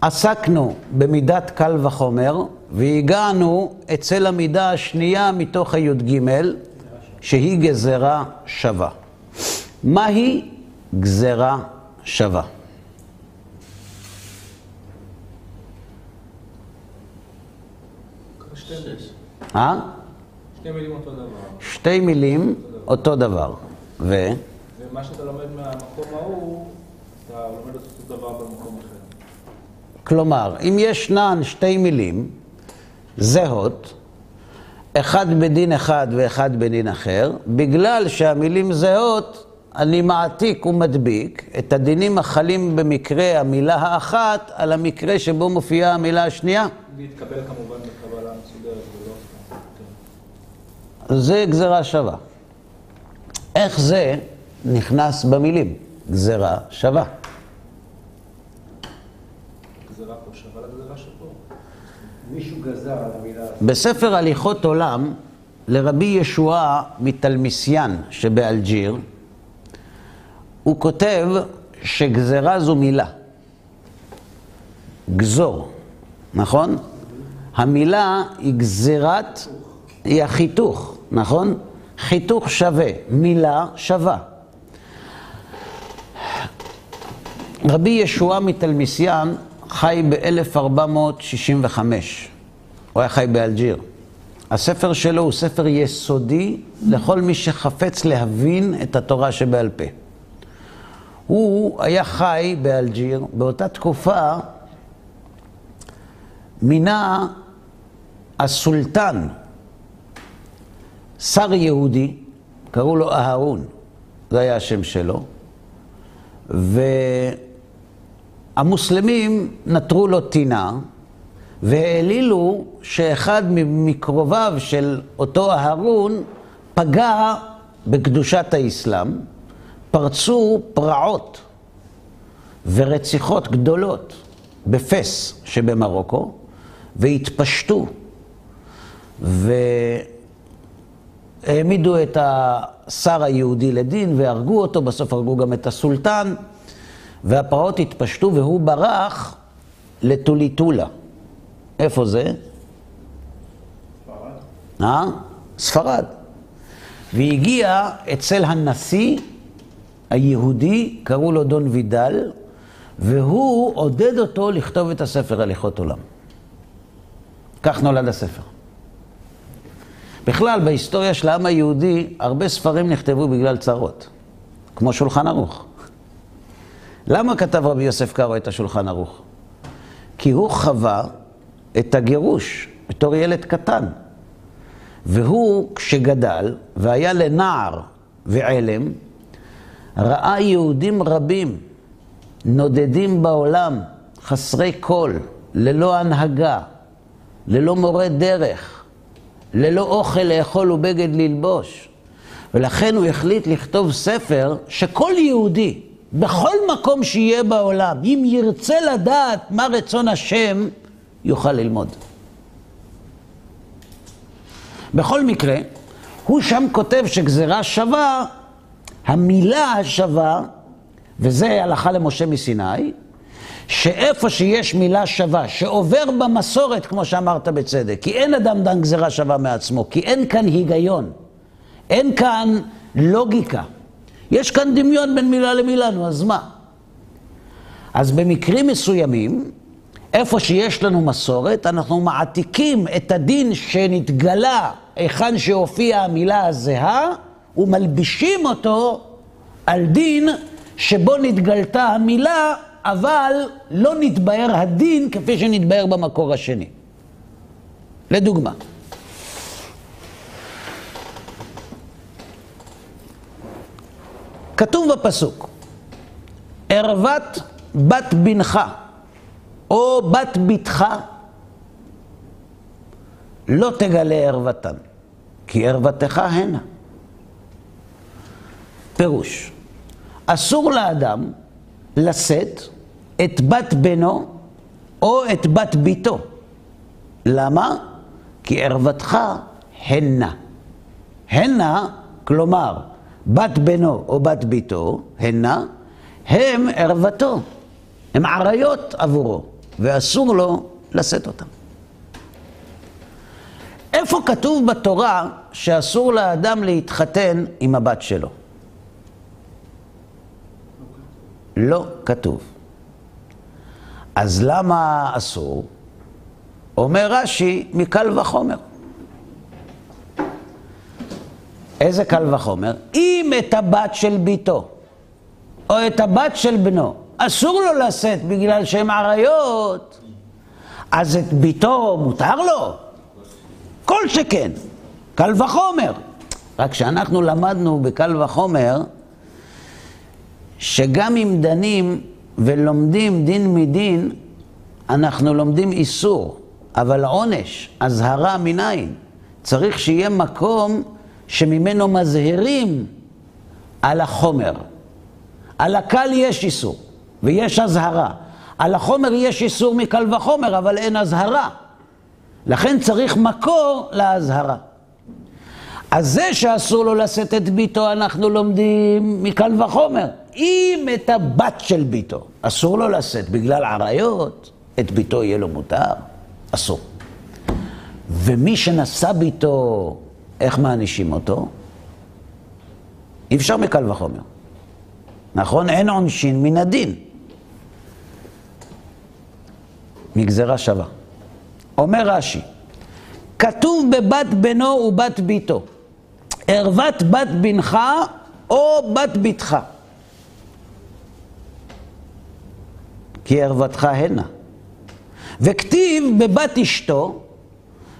עסקנו במידת קל וחומר והגענו אצל המידה השנייה מתוך הי"ג שהיא גזרה שווה. מהי גזרה שווה? אה? שתי מילים אותו דבר. שתי מילים אותו דבר. ו? ומה שאתה לומד מהמקום ההוא, אתה לומד אותו דבר במקום אחר. כלומר, אם ישנן שתי מילים זהות, אחד בדין אחד ואחד בדין אחר, בגלל שהמילים זהות, אני מעתיק ומדביק את הדינים החלים במקרה המילה האחת על המקרה שבו מופיעה המילה השנייה. להתקבל כמובן בקבלה מסודרת ולא. זה גזרה שווה. איך זה נכנס במילים? גזרה שווה. גזרה פה שווה לגזרה שפה. מישהו גזר על המילה הזאת. בספר הליכות עולם, לרבי ישועה מתלמיסיאן שבאלג'יר, הוא כותב שגזרה זו מילה. גזור, נכון? המילה היא גזירת, היא החיתוך, נכון? חיתוך שווה, מילה שווה. רבי ישועה מתלמיסיאן חי ב-1465. הוא היה חי באלג'יר. הספר שלו הוא ספר יסודי לכל מי שחפץ להבין את התורה שבעל פה. הוא היה חי באלג'יר, באותה תקופה מינה הסולטן, שר יהודי, קראו לו אהרון, זה היה השם שלו, והמוסלמים נטרו לו טינה והעלילו שאחד מקרוביו של אותו אהרון פגע בקדושת האסלאם, פרצו פרעות ורציחות גדולות בפס שבמרוקו, והתפשטו, והעמידו את השר היהודי לדין והרגו אותו, בסוף הרגו גם את הסולטן, והפרעות התפשטו והוא ברח לטוליטולה. איפה זה? ספרד. אה? ספרד. והגיע אצל הנשיא היהודי, קראו לו דון וידל, והוא עודד אותו לכתוב את הספר הליכות עולם. כך נולד הספר. בכלל, בהיסטוריה של העם היהודי, הרבה ספרים נכתבו בגלל צרות, כמו שולחן ערוך. למה כתב רבי יוסף קארו את השולחן ערוך? כי הוא חווה את הגירוש בתור ילד קטן. והוא, כשגדל והיה לנער ועלם, ראה יהודים רבים נודדים בעולם, חסרי כל, ללא הנהגה, ללא מורה דרך, ללא אוכל לאכול ובגד ללבוש. ולכן הוא החליט לכתוב ספר שכל יהודי, בכל מקום שיהיה בעולם, אם ירצה לדעת מה רצון השם, יוכל ללמוד. בכל מקרה, הוא שם כותב שגזרה שווה, המילה השווה, וזה הלכה למשה מסיני, שאיפה שיש מילה שווה, שעובר במסורת, כמו שאמרת בצדק, כי אין אדם דן גזרה שווה מעצמו, כי אין כאן היגיון, אין כאן לוגיקה. יש כאן דמיון בין מילה למילה, נו, אז מה? אז במקרים מסוימים, איפה שיש לנו מסורת, אנחנו מעתיקים את הדין שנתגלה היכן שהופיעה המילה הזהה, ומלבישים אותו על דין שבו נתגלתה המילה, אבל לא נתבהר הדין כפי שנתבהר במקור השני. לדוגמה, כתוב בפסוק, ערוות בת בנך או בת בתך לא תגלה ערוותן, כי ערוותך הנה. פירוש, אסור לאדם לשאת את בת בנו או את בת ביתו. למה? כי ערוותך הנה. הנה, כלומר, בת בנו או בת ביתו, הנה, הם ערוותו. הם עריות עבורו, ואסור לו לשאת אותם. איפה כתוב בתורה שאסור לאדם להתחתן עם הבת שלו? לא כתוב. אז למה אסור? אומר רש"י, מקל וחומר. איזה קל וחומר? אם את הבת של ביתו, או את הבת של בנו, אסור לו לשאת בגלל שהן עריות, אז את ביתו מותר לו? כל שכן, קל וחומר. רק שאנחנו למדנו בקל וחומר, שגם אם דנים ולומדים דין מדין, אנחנו לומדים איסור, אבל עונש, אזהרה מניין. צריך שיהיה מקום שממנו מזהירים על החומר. על הקל יש איסור, ויש אזהרה. על החומר יש איסור מקל וחומר, אבל אין אזהרה. לכן צריך מקור לאזהרה. אז זה שאסור לו לשאת את ביתו, אנחנו לומדים מקל וחומר. אם את הבת של ביתו אסור לו לשאת בגלל עריות, את ביתו יהיה לו מותר, אסור. ומי שנשא ביתו, איך מענישים אותו? אי אפשר מקל וחומר. נכון? אין עונשין מן הדין. מגזרה שווה. אומר רש"י, כתוב בבת בנו ובת ביתו, ערוות בת בנך או בת בתך. כי ערוותך הנה. וכתיב בבת אשתו,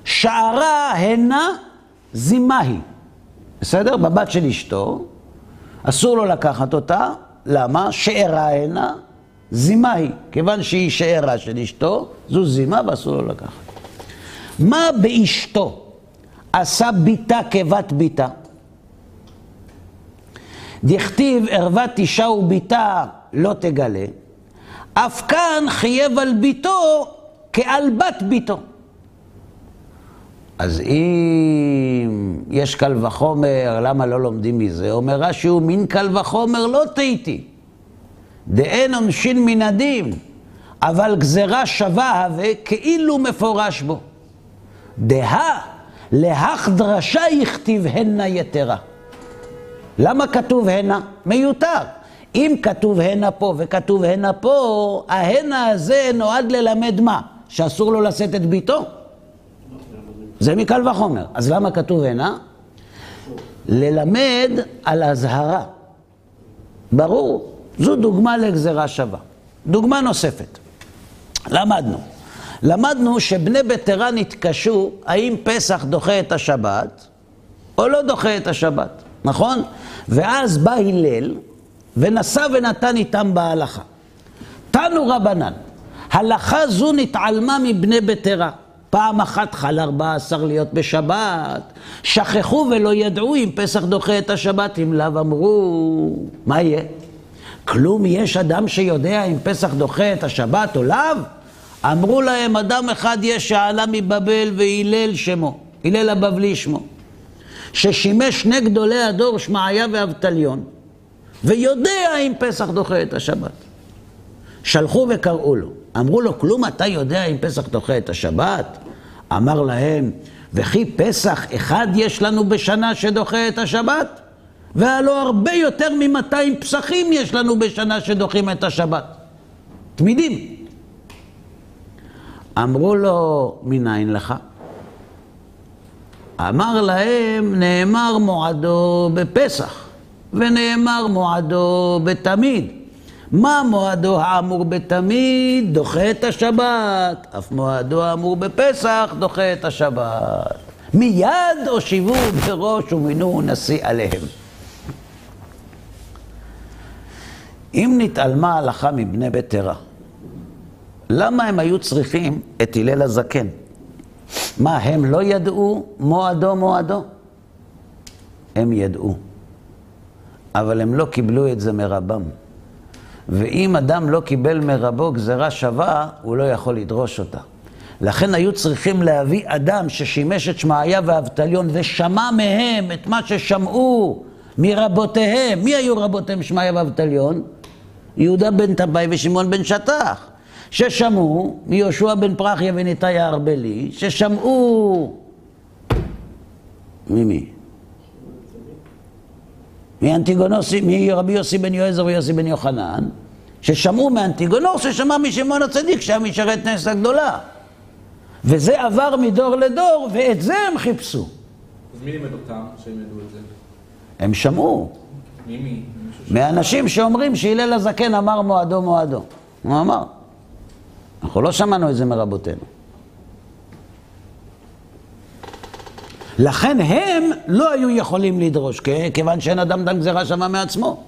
שערה הנה זימה היא. בסדר? בבת של אשתו, אסור לו לקחת אותה, למה? שארה הנה זימה היא. כיוון שהיא שארה של אשתו, זו זימה ואסור לו לקחת. מה באשתו עשה ביתה כבת ביתה? דכתיב ערוות אישה וביתה לא תגלה, אף כאן חייב על ביתו כעל בת ביתו. אז אם יש קל וחומר, למה לא לומדים מזה? אומר רש"י, הוא מין קל וחומר לא תהיתי. דאין עונשין מן הדין, אבל גזרה שווה הווה כאילו מפורש בו. דהה להך דרשה יכתיב הנה יתרה. למה כתוב הנה? מיותר. אם כתוב הנה פה וכתוב הנה פה, ההנה הזה נועד ללמד מה? שאסור לו לשאת את ביתו? זה מקל וחומר. אז למה כתוב הנה? ללמד על אזהרה. ברור, זו דוגמה לגזרה שווה. דוגמה נוספת. למדנו. למדנו שבני בטרן התקשו האם פסח דוחה את השבת או לא דוחה את השבת, נכון? ואז בא הלל ונשא ונתן איתם בהלכה. תנו רבנן, הלכה זו נתעלמה מבני בטרה. פעם אחת חל ארבע עשר להיות בשבת, שכחו ולא ידעו אם פסח דוחה את השבת, אם לאו אמרו, מה יהיה? כלום יש אדם שיודע אם פסח דוחה את השבת או לאו? אמרו להם, אדם אחד יש שעלה מבבל והלל שמו, הלל הבבלי שמו, ששימש שני גדולי הדור, שמעיה ואבטליון, ויודע אם פסח דוחה את השבת. שלחו וקראו לו. אמרו לו, כלום אתה יודע אם פסח דוחה את השבת? אמר להם, וכי פסח אחד יש לנו בשנה שדוחה את השבת? והלא הרבה יותר מ-200 פסחים יש לנו בשנה שדוחים את השבת. תמידים. אמרו לו, מניין לך? אמר להם, נאמר מועדו בפסח, ונאמר מועדו בתמיד. מה מועדו האמור בתמיד? דוחה את השבת. אף מועדו האמור בפסח דוחה את השבת. מיד הושיבו בראש ומינו נשיא עליהם. אם נתעלמה הלכה מבני ביתרה, למה הם היו צריכים את הלל הזקן? מה, הם לא ידעו מועדו מועדו? הם ידעו, אבל הם לא קיבלו את זה מרבם. ואם אדם לא קיבל מרבו גזרה שווה, הוא לא יכול לדרוש אותה. לכן היו צריכים להביא אדם ששימש את שמעיה ואבטליון ושמע מהם את מה ששמעו מרבותיהם. מי היו רבותיהם שמעיה ואבטליון? יהודה בן טבעי ושמעון בן שטח, ששמעו מיהושע בן פרחיה וניתאי הארבלי, ששמעו... ממי? מאנטיגונוסי, מרבי יוסי בן יועזר ויוסי בן יוחנן, ששמעו מאנטיגונוס ששמע משמעון הצדיק שהיה משרת נס הגדולה. וזה עבר מדור לדור, ואת זה הם חיפשו. אז מי לימד אותם שהם ידעו את זה? הם שמעו מי מי? מאנשים שאומרים שהלל הזקן אמר מועדו מועדו. הוא אמר. אנחנו לא שמענו את זה מרבותינו. לכן הם לא היו יכולים לדרוש, כיוון שאין אדם דן גזירה שווה מעצמו.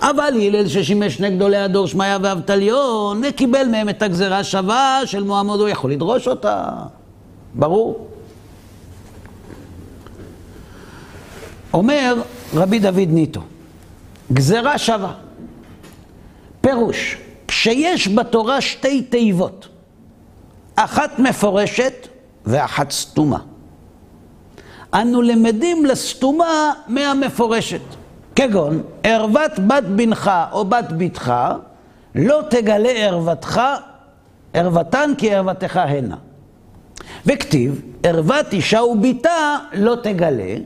אבל הלל ששימש שני גדולי הדור שמעיה ואבטליון, קיבל מהם את הגזירה השווה של מועמד, הוא יכול לדרוש אותה. ברור. אומר רבי דוד ניטו, גזירה שווה. פירוש, כשיש בתורה שתי תיבות, אחת מפורשת ואחת סתומה. אנו למדים לסתומה מהמפורשת, כגון ערוות בת בנך או בת בתך, לא תגלה ערוותך, ערוותן כי ערוותך הנה. וכתיב, ערוות אישה וביתה לא תגלה,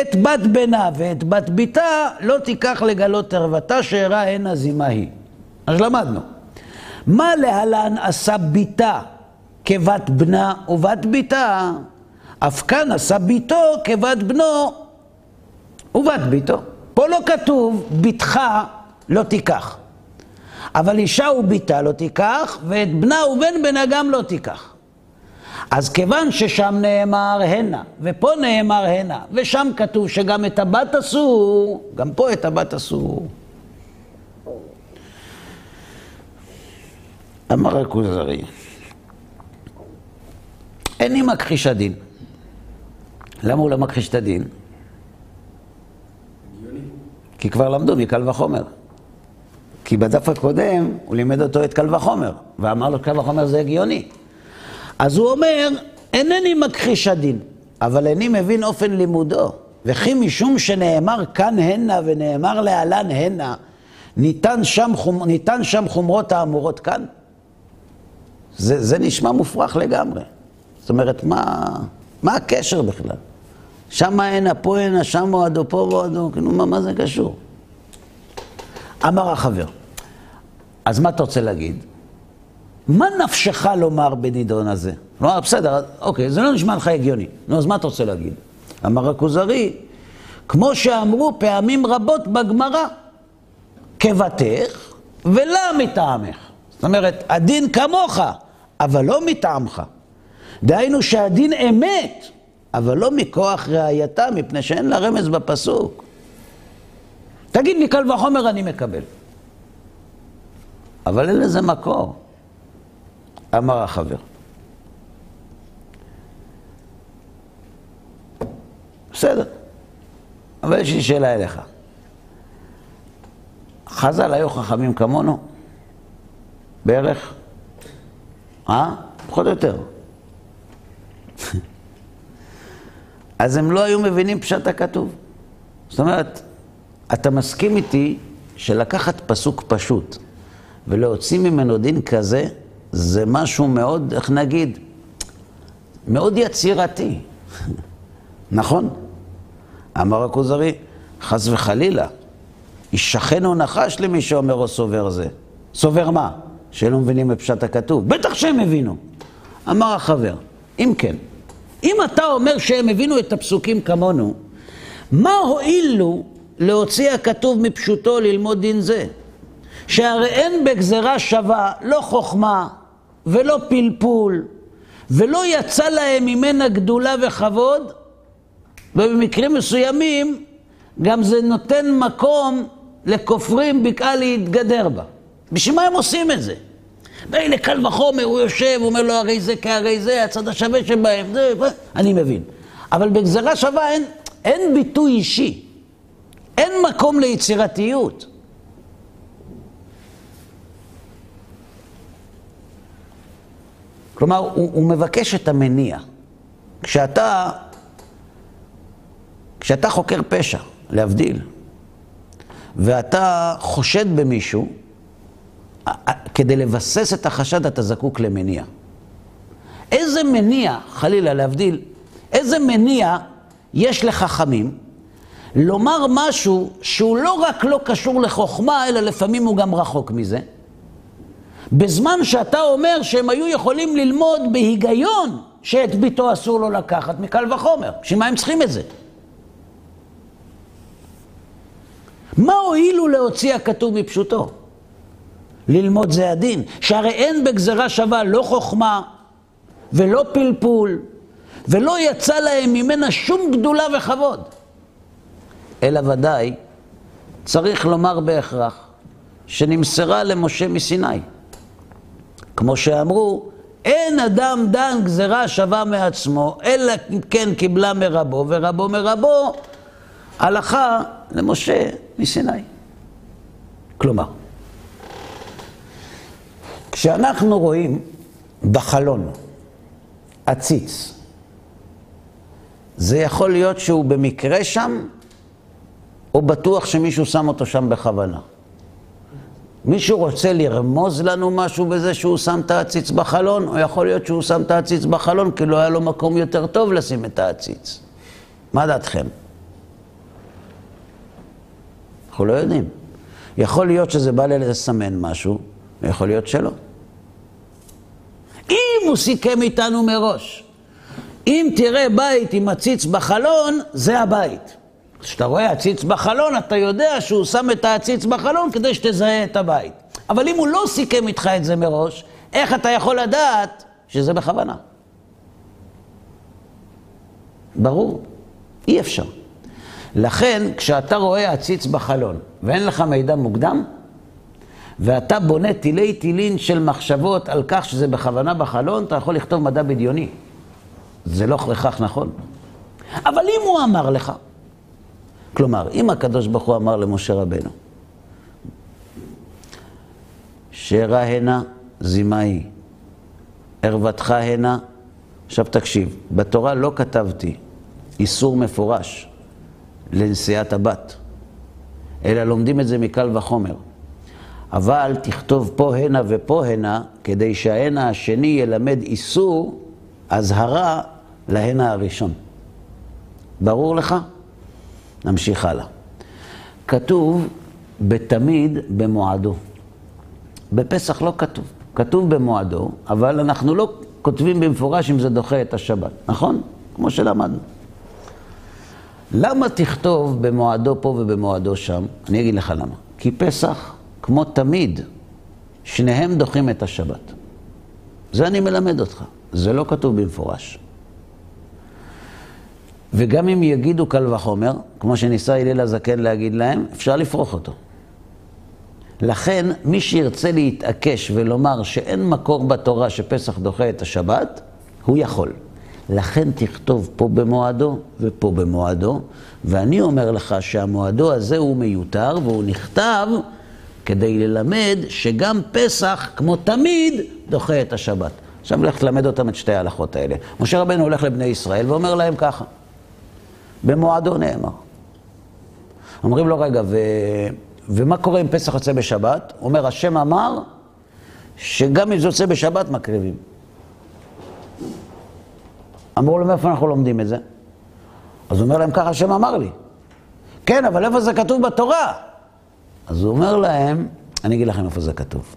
את בת בנה ואת בת ביתה לא תיקח לגלות ערוותה שאירע הנה זימה היא. אז למדנו. מה להלן עשה ביתה כבת בנה ובת ביתה? אף כאן עשה ביתו כבת בנו ובת ביתו. פה לא כתוב, בתך לא תיקח. אבל אישה וביתה לא תיקח, ואת בנה ובן בנה גם לא תיקח. אז כיוון ששם נאמר הנה, ופה נאמר הנה, ושם כתוב שגם את הבת אסור, גם פה את הבת אסור. אמר הכוזרי, איני מכחיש הדין. למה הוא לא מכחיש את הדין? כי כבר למדו מקל וחומר. כי בדף הקודם הוא לימד אותו את קל וחומר, ואמר לו קל וחומר זה הגיוני. אז הוא אומר, אינני מכחיש הדין, אבל איני מבין אופן לימודו. וכי משום שנאמר כאן הנה ונאמר להלן הנה, ניתן שם, חומ... ניתן שם חומרות האמורות כאן? זה, זה נשמע מופרך לגמרי. זאת אומרת, מה, מה הקשר בכלל? שם הנה, פה הנה, שם מועדו, פה מועדו, כאילו, מה, מה זה קשור? אמר החבר, אז מה אתה רוצה להגיד? מה נפשך לומר בנידון הזה? לא, בסדר, אוקיי, זה לא נשמע לך הגיוני. נו, אז מה אתה רוצה להגיד? אמר הכוזרי, כמו שאמרו פעמים רבות בגמרא, כבתך ולא מטעמך. זאת אומרת, הדין כמוך, אבל לא מטעמך. דהיינו שהדין אמת, אבל לא מכוח ראייתה, מפני שאין לה רמז בפסוק. תגיד לי, קל וחומר אני מקבל. אבל אין לזה מקור. אמר החבר. בסדר, אבל יש לי שאלה אליך. חז"ל היו חכמים כמונו? בערך? אה? פחות או יותר. אז הם לא היו מבינים פשט הכתוב. זאת אומרת, אתה מסכים איתי שלקחת פסוק פשוט ולהוציא ממנו דין כזה, זה משהו מאוד, איך נגיד, מאוד יצירתי. נכון? אמר הכוזרי, חס וחלילה, ישכן או נחש למי שאומר או סובר זה. סובר מה? שלא מבינים את פשט הכתוב. בטח שהם הבינו. אמר החבר, אם כן, אם אתה אומר שהם הבינו את הפסוקים כמונו, מה הועילו להוציא הכתוב מפשוטו ללמוד דין זה? שהרי אין בגזרה שווה לא חוכמה ולא פלפול, ולא יצא להם ממנה גדולה וכבוד, ובמקרים מסוימים גם זה נותן מקום לכופרים בקעה להתגדר בה. בשביל מה הם עושים את זה? מילא קל וחומר, הוא יושב, הוא אומר לו הרי זה כהרי זה, הצד השווה שבהם, זה, אני מבין. אבל בגזרה שווה אין, אין ביטוי אישי, אין מקום ליצירתיות. כלומר, הוא, הוא מבקש את המניע. כשאתה, כשאתה חוקר פשע, להבדיל, ואתה חושד במישהו, כדי לבסס את החשד אתה זקוק למניע. איזה מניע, חלילה להבדיל, איזה מניע יש לחכמים לומר משהו שהוא לא רק לא קשור לחוכמה, אלא לפעמים הוא גם רחוק מזה, בזמן שאתה אומר שהם היו יכולים ללמוד בהיגיון שאת ביתו אסור לו לקחת מקל וחומר. בשביל מה הם צריכים את זה? מה הועילו להוציא הכתוב מפשוטו? ללמוד זה הדין, שהרי אין בגזרה שווה לא חוכמה ולא פלפול, ולא יצא להם ממנה שום גדולה וכבוד. אלא ודאי, צריך לומר בהכרח, שנמסרה למשה מסיני. כמו שאמרו, אין אדם דן גזרה שווה מעצמו, אלא כן קיבלה מרבו, ורבו מרבו, הלכה למשה מסיני. כלומר, כשאנחנו רואים בחלון עציץ, זה יכול להיות שהוא במקרה שם, או בטוח שמישהו שם אותו שם בכוונה. מישהו רוצה לרמוז לנו משהו בזה שהוא שם את העציץ בחלון, או יכול להיות שהוא שם את העציץ בחלון כי לא היה לו מקום יותר טוב לשים את העציץ. מה דעתכם? אנחנו לא יודעים. יכול להיות שזה בא לסמן משהו, ויכול להיות שלא. אם הוא סיכם איתנו מראש, אם תראה בית עם עציץ בחלון, זה הבית. כשאתה רואה עציץ בחלון, אתה יודע שהוא שם את העציץ בחלון כדי שתזהה את הבית. אבל אם הוא לא סיכם איתך את זה מראש, איך אתה יכול לדעת שזה בכוונה? ברור, אי אפשר. לכן, כשאתה רואה עציץ בחלון ואין לך מידע מוקדם, ואתה בונה תילי תילין של מחשבות על כך שזה בכוונה בחלון, אתה יכול לכתוב מדע בדיוני. זה לא בהכרח נכון. אבל אם הוא אמר לך, כלומר, אם הקדוש ברוך הוא אמר למשה רבנו, שרה הנה זימאי, ערוותך הנה, עכשיו תקשיב, בתורה לא כתבתי איסור מפורש לנשיאת הבת, אלא לומדים את זה מקל וחומר. אבל תכתוב פה הנה ופה הנה, כדי שההנה השני ילמד איסור, אזהרה להנה הראשון. ברור לך? נמשיך הלאה. כתוב בתמיד במועדו. בפסח לא כתוב. כתוב במועדו, אבל אנחנו לא כותבים במפורש אם זה דוחה את השבת, נכון? כמו שלמדנו. למה תכתוב במועדו פה ובמועדו שם? אני אגיד לך למה. כי פסח, כמו תמיד, שניהם דוחים את השבת. זה אני מלמד אותך. זה לא כתוב במפורש. וגם אם יגידו קל וחומר, כמו שניסה הלל הזקן להגיד להם, אפשר לפרוח אותו. לכן, מי שירצה להתעקש ולומר שאין מקור בתורה שפסח דוחה את השבת, הוא יכול. לכן תכתוב פה במועדו ופה במועדו, ואני אומר לך שהמועדו הזה הוא מיותר והוא נכתב כדי ללמד שגם פסח, כמו תמיד, דוחה את השבת. עכשיו לך תלמד אותם את שתי ההלכות האלה. משה רבנו הולך לבני ישראל ואומר להם ככה, במועדו נאמר. אומרים לו, רגע, ו... ומה קורה אם פסח יוצא בשבת? הוא אומר, השם אמר שגם אם זה יוצא בשבת מקריבים. אמרו לו, מאיפה אנחנו לומדים את זה? אז הוא אומר להם, ככה השם אמר לי. כן, אבל איפה זה כתוב בתורה? אז הוא אומר להם, אני אגיד לכם איפה זה כתוב.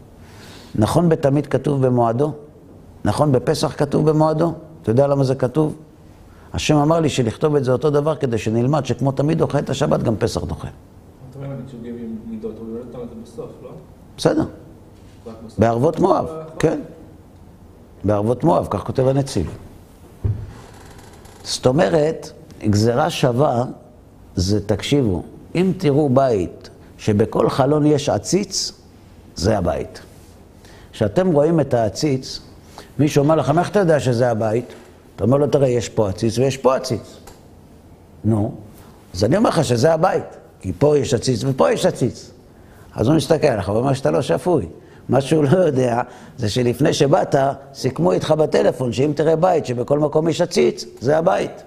נכון בתמיד כתוב במועדו? נכון בפסח כתוב במועדו? אתה יודע למה זה כתוב? השם אמר לי שלכתוב את זה אותו דבר כדי שנלמד שכמו תמיד דוחה את השבת, גם פסח דוחה. אתה אומר להגיד סוגים עם מידות, אתה אומר את זה בסוף, לא? בסדר. בערבות מואב, כן. בערבות מואב, כך כותב הנציב. זאת אומרת, גזירה שווה זה, תקשיבו, אם תראו בית שבכל חלון יש עציץ, זה הבית. כשאתם רואים את העציץ, מישהו אומר לכם, איך אתה יודע שזה הבית? אתה אומר לו, תראה, יש פה עציץ ויש פה עציץ. נו, אז אני אומר לך שזה הבית, כי פה יש עציץ ופה יש עציץ. אז הוא מסתכל עליך ואומר שאתה לא שפוי. מה שהוא לא יודע זה שלפני שבאת, סיכמו איתך בטלפון שאם תראה בית שבכל מקום יש עציץ, זה הבית.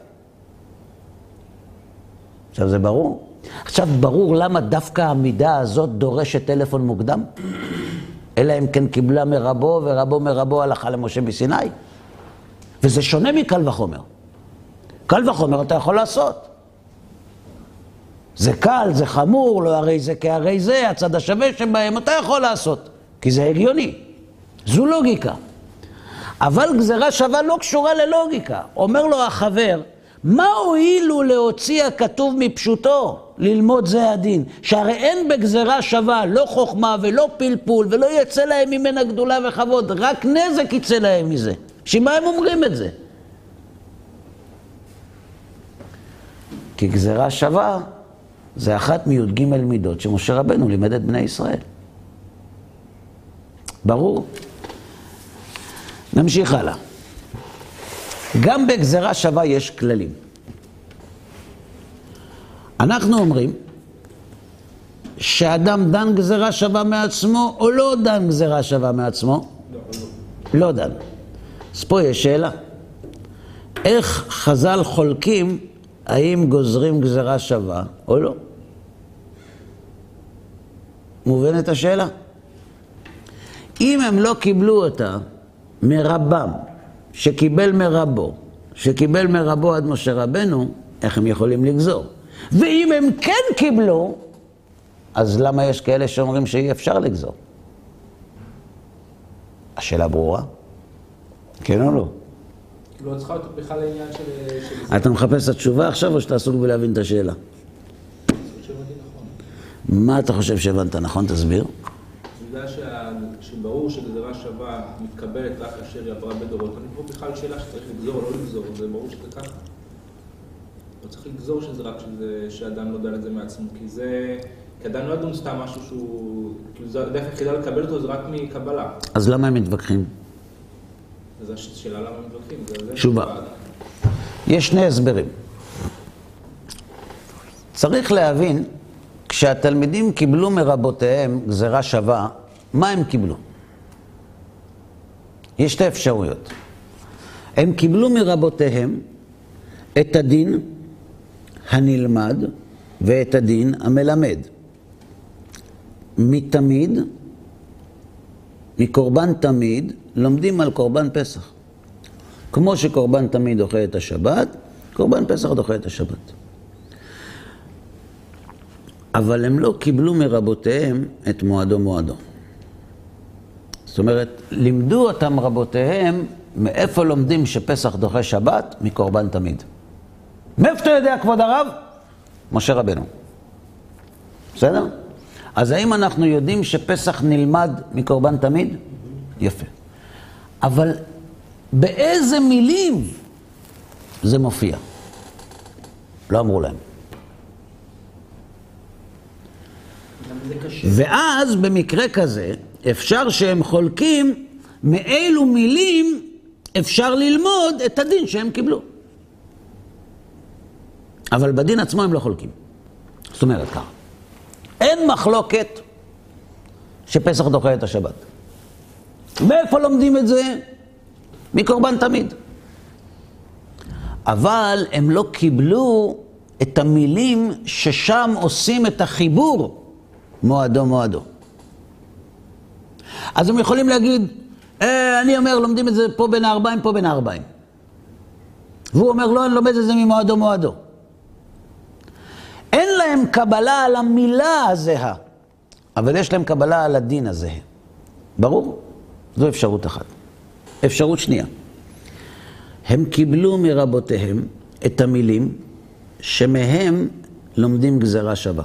עכשיו זה ברור. עכשיו ברור למה דווקא המידה הזאת דורשת טלפון מוקדם? אלא אם כן קיבלה מרבו, ורבו מרבו הלכה למשה מסיני. וזה שונה מקל וחומר. קל וחומר אתה יכול לעשות. זה קל, זה חמור, לא הרי זה כהרי זה, הצד השווה שבהם, אתה יכול לעשות, כי זה הגיוני. זו לוגיקה. אבל גזירה שווה לא קשורה ללוגיקה. אומר לו החבר, מה הועילו להוציא הכתוב מפשוטו, ללמוד זה הדין? שהרי אין בגזירה שווה לא חוכמה ולא פלפול, ולא יצא להם ממנה גדולה וכבוד, רק נזק יצא להם מזה. שמה הם אומרים את זה? כי גזירה שווה זה אחת מי"ג מידות שמשה רבנו לימד את בני ישראל. ברור? נמשיך הלאה. גם בגזרה שווה יש כללים. אנחנו אומרים שאדם דן גזרה שווה מעצמו או לא דן גזרה שווה מעצמו? לא, לא דן. אז פה יש שאלה. איך חז"ל חולקים האם גוזרים גזרה שווה או לא? מובנת השאלה? אם הם לא קיבלו אותה מרבם, שקיבל מרבו, שקיבל מרבו עד משה רבנו, איך הם יכולים לגזור? ואם הם כן קיבלו, אז למה יש כאלה שאומרים שאי אפשר לגזור? השאלה ברורה? כן או לא? לא צריכה להיות בכלל העניין של... אתה מחפש את התשובה עכשיו, או שאתה עסוק בלהבין את השאלה? מה אתה חושב שהבנת נכון? תסביר. בגלל שברור שגזירה שווה מתקבלת רק כאשר היא עברה בדורות, אני פה בכלל שאלה שצריך לגזור או לא לגזור, זה ברור שזה ככה. לגזור שזה רק שזה, שאדם לא דן את זה מעצמו, כי זה... כי אדם לא ידון סתם משהו שהוא... כאילו, זה הדרך היחידה לקבל אותו זה רק מקבלה. אז למה הם מתווכחים? זו השאלה למה מתווכחים. זה- זה תשובה. יש שני הסברים. צריך להבין, כשהתלמידים קיבלו מרבותיהם גזירה שווה, מה הם קיבלו? יש שתי אפשרויות. הם קיבלו מרבותיהם את הדין הנלמד ואת הדין המלמד. מתמיד, מקורבן תמיד, לומדים על קורבן פסח. כמו שקורבן תמיד דוחה את השבת, קורבן פסח דוחה את השבת. אבל הם לא קיבלו מרבותיהם את מועדו מועדו. זאת אומרת, לימדו אותם רבותיהם מאיפה לומדים שפסח דוחה שבת? מקורבן תמיד. מאיפה אתה יודע, כבוד הרב? משה רבנו. בסדר? אז האם אנחנו יודעים שפסח נלמד מקורבן תמיד? יפה. אבל באיזה מילים זה מופיע? לא אמרו להם. ואז במקרה כזה, אפשר שהם חולקים מאילו מילים אפשר ללמוד את הדין שהם קיבלו. אבל בדין עצמו הם לא חולקים. זאת אומרת ככה, אין מחלוקת שפסח דוחה את השבת. מאיפה לומדים את זה? מקורבן תמיד. אבל הם לא קיבלו את המילים ששם עושים את החיבור מועדו מועדו. אז הם יכולים להגיד, אה, אני אומר, לומדים את זה פה בין הארבעים, פה בין הארבעים. והוא אומר, לא, אני לומד את זה ממועדו מועדו. אין להם קבלה על המילה הזהה, אבל יש להם קבלה על הדין הזהה. ברור? זו אפשרות אחת. אפשרות שנייה, הם קיבלו מרבותיהם את המילים שמהם לומדים גזרה שווה.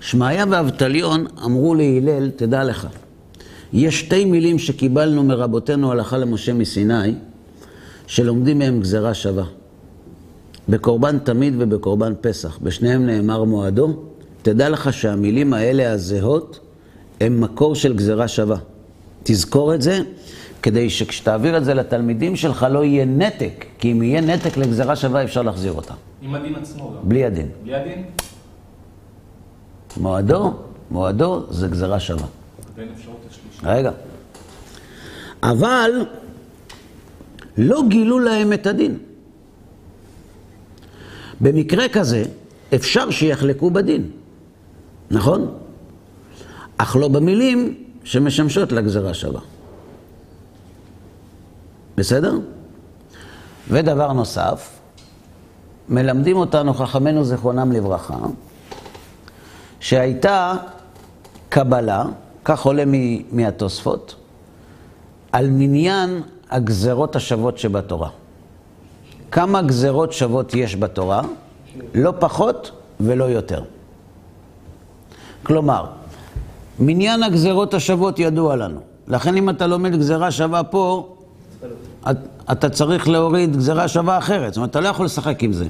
שמעיה ואבטליון אמרו להלל, תדע לך, יש שתי מילים שקיבלנו מרבותינו הלכה למשה מסיני, שלומדים מהם גזרה שווה. בקורבן תמיד ובקורבן פסח, בשניהם נאמר מועדו, תדע לך שהמילים האלה הזהות הם מקור של גזרה שווה. תזכור את זה, כדי שכשתעביר את זה לתלמידים שלך לא יהיה נתק, כי אם יהיה נתק לגזרה שווה אפשר להחזיר אותה, עם הדין עצמו גם. בלי הדין. בלי הדין? מועדו, מועדו זה גזרה שווה. ואין אפשרות השלישית. רגע. אבל לא גילו להם את הדין. במקרה כזה, אפשר שיחלקו בדין, נכון? אך לא במילים שמשמשות לגזרה שווה. בסדר? ודבר נוסף, מלמדים אותנו חכמינו זיכרונם לברכה, שהייתה קבלה, כך עולה מהתוספות, על מניין הגזרות השוות שבתורה. כמה גזרות שוות יש בתורה? לא פחות ולא יותר. כלומר, מניין הגזרות השוות ידוע לנו. לכן אם אתה לומד גזרה שווה פה, את- אתה צריך להוריד גזרה שווה אחרת. זאת אומרת, אתה לא יכול לשחק עם זה.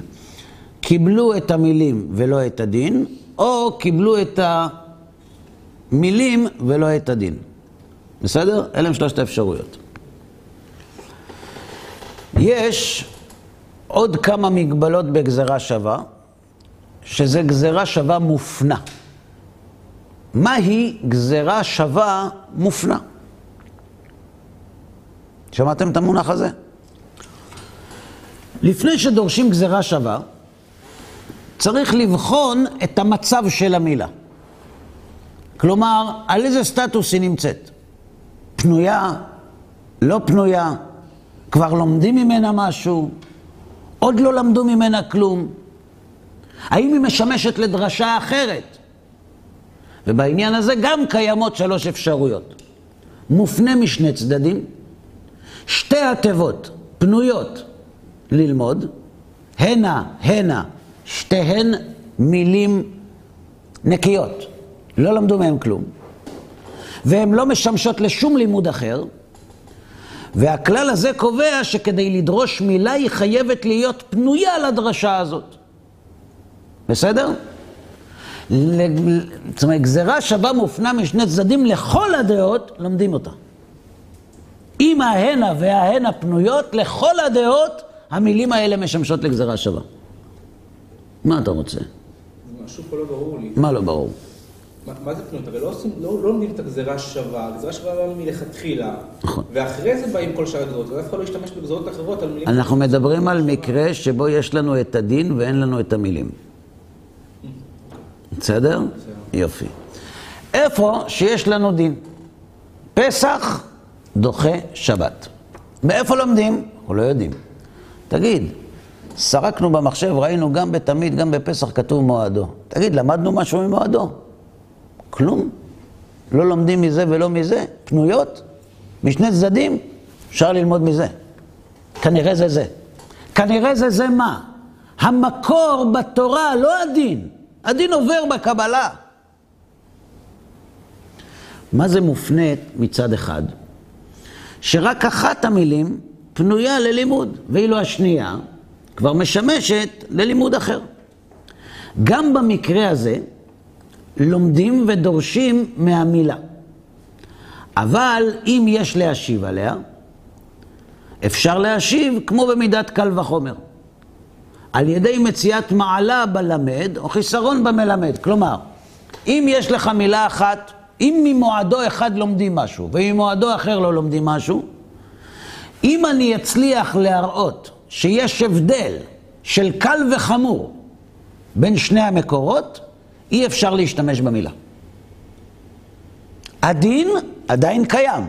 קיבלו את המילים ולא את הדין, או קיבלו את המילים ולא את הדין. בסדר? אלה הם שלושת האפשרויות. יש עוד כמה מגבלות בגזרה שווה, שזה גזרה שווה מופנה. מהי גזרה שווה מופנה? שמעתם את המונח הזה? לפני שדורשים גזרה שווה, צריך לבחון את המצב של המילה. כלומר, על איזה סטטוס היא נמצאת? פנויה? לא פנויה? כבר לומדים ממנה משהו? עוד לא למדו ממנה כלום? האם היא משמשת לדרשה אחרת? ובעניין הזה גם קיימות שלוש אפשרויות. מופנה משני צדדים, שתי התיבות פנויות ללמוד, הנה, הנה, שתיהן מילים נקיות, לא למדו מהם כלום, והן לא משמשות לשום לימוד אחר, והכלל הזה קובע שכדי לדרוש מילה היא חייבת להיות פנויה לדרשה הזאת. בסדר? זאת אומרת, גזירה שווה מופנה משני צדדים, לכל הדעות לומדים אותה. אם ההנה וההנה פנויות, לכל הדעות המילים האלה משמשות לגזירה שווה. מה אתה רוצה? משהו פה לא ברור לי. מה לא ברור? מה, זה פניות? הרי לא, עושים, לא, לא לומדים את הגזירה שווה, הגזירה שווה באה מלכתחילה. נכון. ואחרי זה באים כל שאר הגזירות, אז אף אחד לא ישתמש בגזירות אחרות על מילים... אנחנו מדברים על מקרה שבו יש לנו את הדין ואין לנו את המילים. בסדר? יופי. איפה שיש לנו דין? פסח דוחה שבת. מאיפה לומדים? אנחנו לא יודעים. תגיד, סרקנו במחשב, ראינו גם בתמיד, גם בפסח כתוב מועדו. תגיד, למדנו משהו ממועדו? כלום. לא לומדים מזה ולא מזה. פנויות, משני צדדים, אפשר ללמוד מזה. כנראה זה זה. כנראה זה זה מה? המקור בתורה, לא הדין. הדין עובר בקבלה. מה זה מופנה מצד אחד? שרק אחת המילים פנויה ללימוד, ואילו השנייה כבר משמשת ללימוד אחר. גם במקרה הזה לומדים ודורשים מהמילה. אבל אם יש להשיב עליה, אפשר להשיב כמו במידת קל וחומר. על ידי מציאת מעלה בלמד או חיסרון במלמד. כלומר, אם יש לך מילה אחת, אם ממועדו אחד לומדים משהו וממועדו אחר לא לומדים משהו, אם אני אצליח להראות שיש הבדל של קל וחמור בין שני המקורות, אי אפשר להשתמש במילה. הדין עדיין קיים,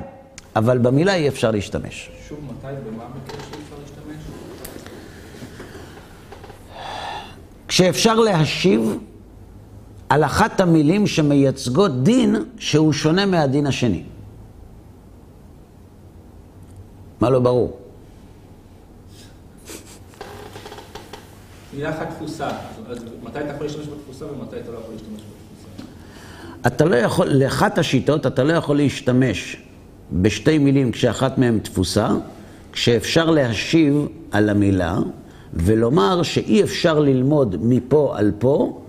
אבל במילה אי אפשר להשתמש. שוב, מתי, במה המקרה שאי אפשר להשתמש? כשאפשר להשיב על אחת המילים שמייצגות דין שהוא שונה מהדין השני. מה לא ברור? מילה אחת תפוסה, אז מתי אתה יכול להשתמש בתפוסה ומתי אתה לא יכול להשתמש בתפוסה? אתה לא יכול, לאחת השיטות אתה לא יכול להשתמש בשתי מילים כשאחת מהן תפוסה, כשאפשר להשיב על המילה ולומר שאי אפשר ללמוד מפה על פה,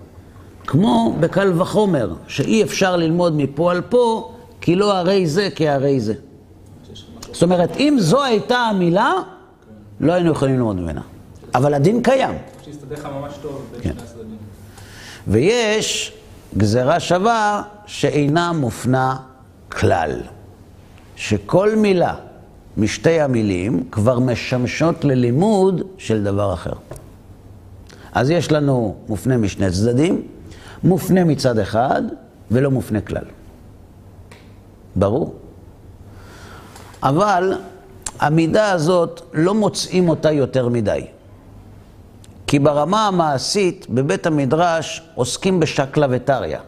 כמו בקל וחומר, שאי אפשר ללמוד מפה על פה, כי לא הרי זה כהרי זה. זאת אומרת, אם זו הייתה המילה, לא היינו יכולים ללמוד ממנה. אבל הדין קיים. שיסתדר לך ממש טוב בין כן. שני הצדדים. ויש גזרה שווה שאינה מופנה כלל. שכל מילה משתי המילים כבר משמשות ללימוד של דבר אחר. אז יש לנו מופנה משני צדדים, מופנה מצד אחד ולא מופנה כלל. ברור. אבל המידה הזאת, לא מוצאים אותה יותר מדי. כי ברמה המעשית, בבית המדרש עוסקים בשקלא וטריא.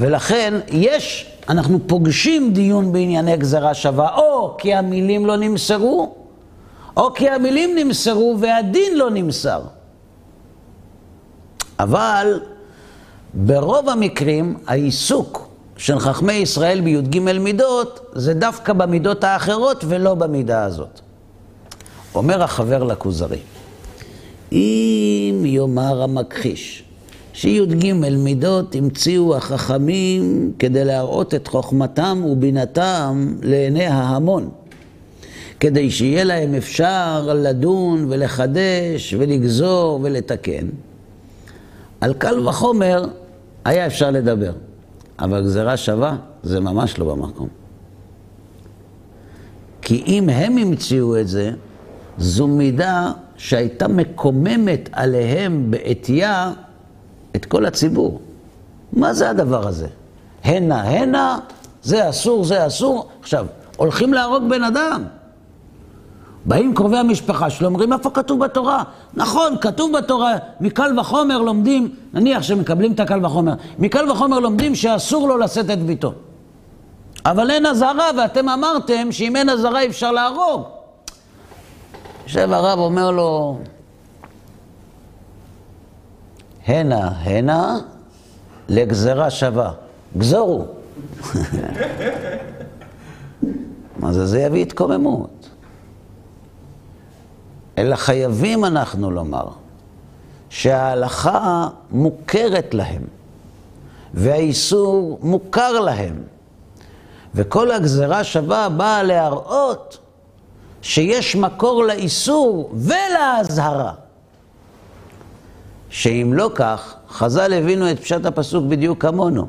ולכן יש, אנחנו פוגשים דיון בענייני גזרה שווה, או כי המילים לא נמסרו, או כי המילים נמסרו והדין לא נמסר. אבל ברוב המקרים העיסוק של חכמי ישראל בי"ג מידות זה דווקא במידות האחרות ולא במידה הזאת. אומר החבר לכוזרי, אם יאמר המכחיש שי"ג מידות המציאו החכמים כדי להראות את חוכמתם ובינתם לעיני ההמון, כדי שיהיה להם אפשר לדון ולחדש ולגזור ולתקן, על קל וחומר היה אפשר לדבר, אבל גזירה שווה זה ממש לא במקום. כי אם הם המציאו את זה, זו מידה שהייתה מקוממת עליהם בעטייה את כל הציבור. מה זה הדבר הזה? הנה, הנה, זה אסור, זה אסור. עכשיו, הולכים להרוג בן אדם. באים קרובי המשפחה שלו, אומרים, איפה כתוב בתורה? נכון, כתוב בתורה, מקל וחומר לומדים, נניח שמקבלים את הקל וחומר, מקל וחומר לומדים שאסור לו לשאת את ביתו. אבל אין אזהרה, ואתם אמרתם שאם אין אזהרה אפשר להרוג. יושב הרב, אומר לו, הנה, הנה, לגזרה שווה. גזורו. זה? זה יביא התקוממות. אלא חייבים אנחנו לומר שההלכה מוכרת להם, והאיסור מוכר להם, וכל הגזרה שווה באה להראות שיש מקור לאיסור ולאזהרה. שאם לא כך, חז"ל הבינו את פשט הפסוק בדיוק כמונו,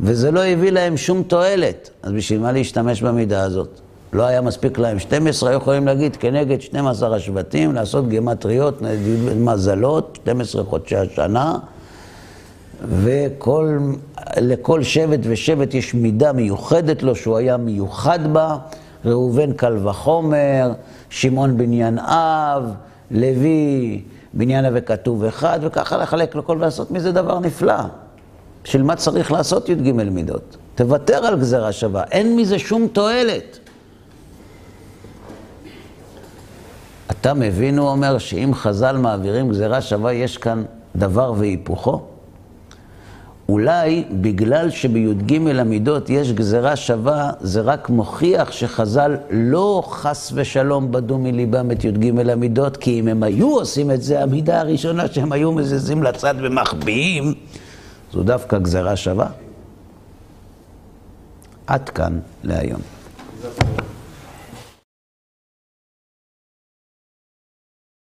וזה לא הביא להם שום תועלת, אז בשביל מה להשתמש במידה הזאת? לא היה מספיק להם 12, היו יכולים להגיד כנגד 12 השבטים, לעשות גימטריות, מזלות, 12 חודשי השנה, ולכל שבט ושבט יש מידה מיוחדת לו, שהוא היה מיוחד בה, ראובן קל וחומר, שמעון בניין אב, לוי בניין וכתוב אחד, וככה לחלק לכל ולעשות מזה דבר נפלא. בשביל מה צריך לעשות י"ג מידות? תוותר על גזירה שווה, אין מזה שום תועלת. אתה מבין, הוא אומר, שאם חז"ל מעבירים גזירה שווה, יש כאן דבר והיפוכו? אולי בגלל שבי"ג המידות יש גזירה שווה, זה רק מוכיח שחז"ל לא חס ושלום בדו מליבם את י"ג המידות, כי אם הם היו עושים את זה, המידה הראשונה שהם היו מזיזים לצד ומחביאים, זו דווקא גזירה שווה. עד כאן להיום.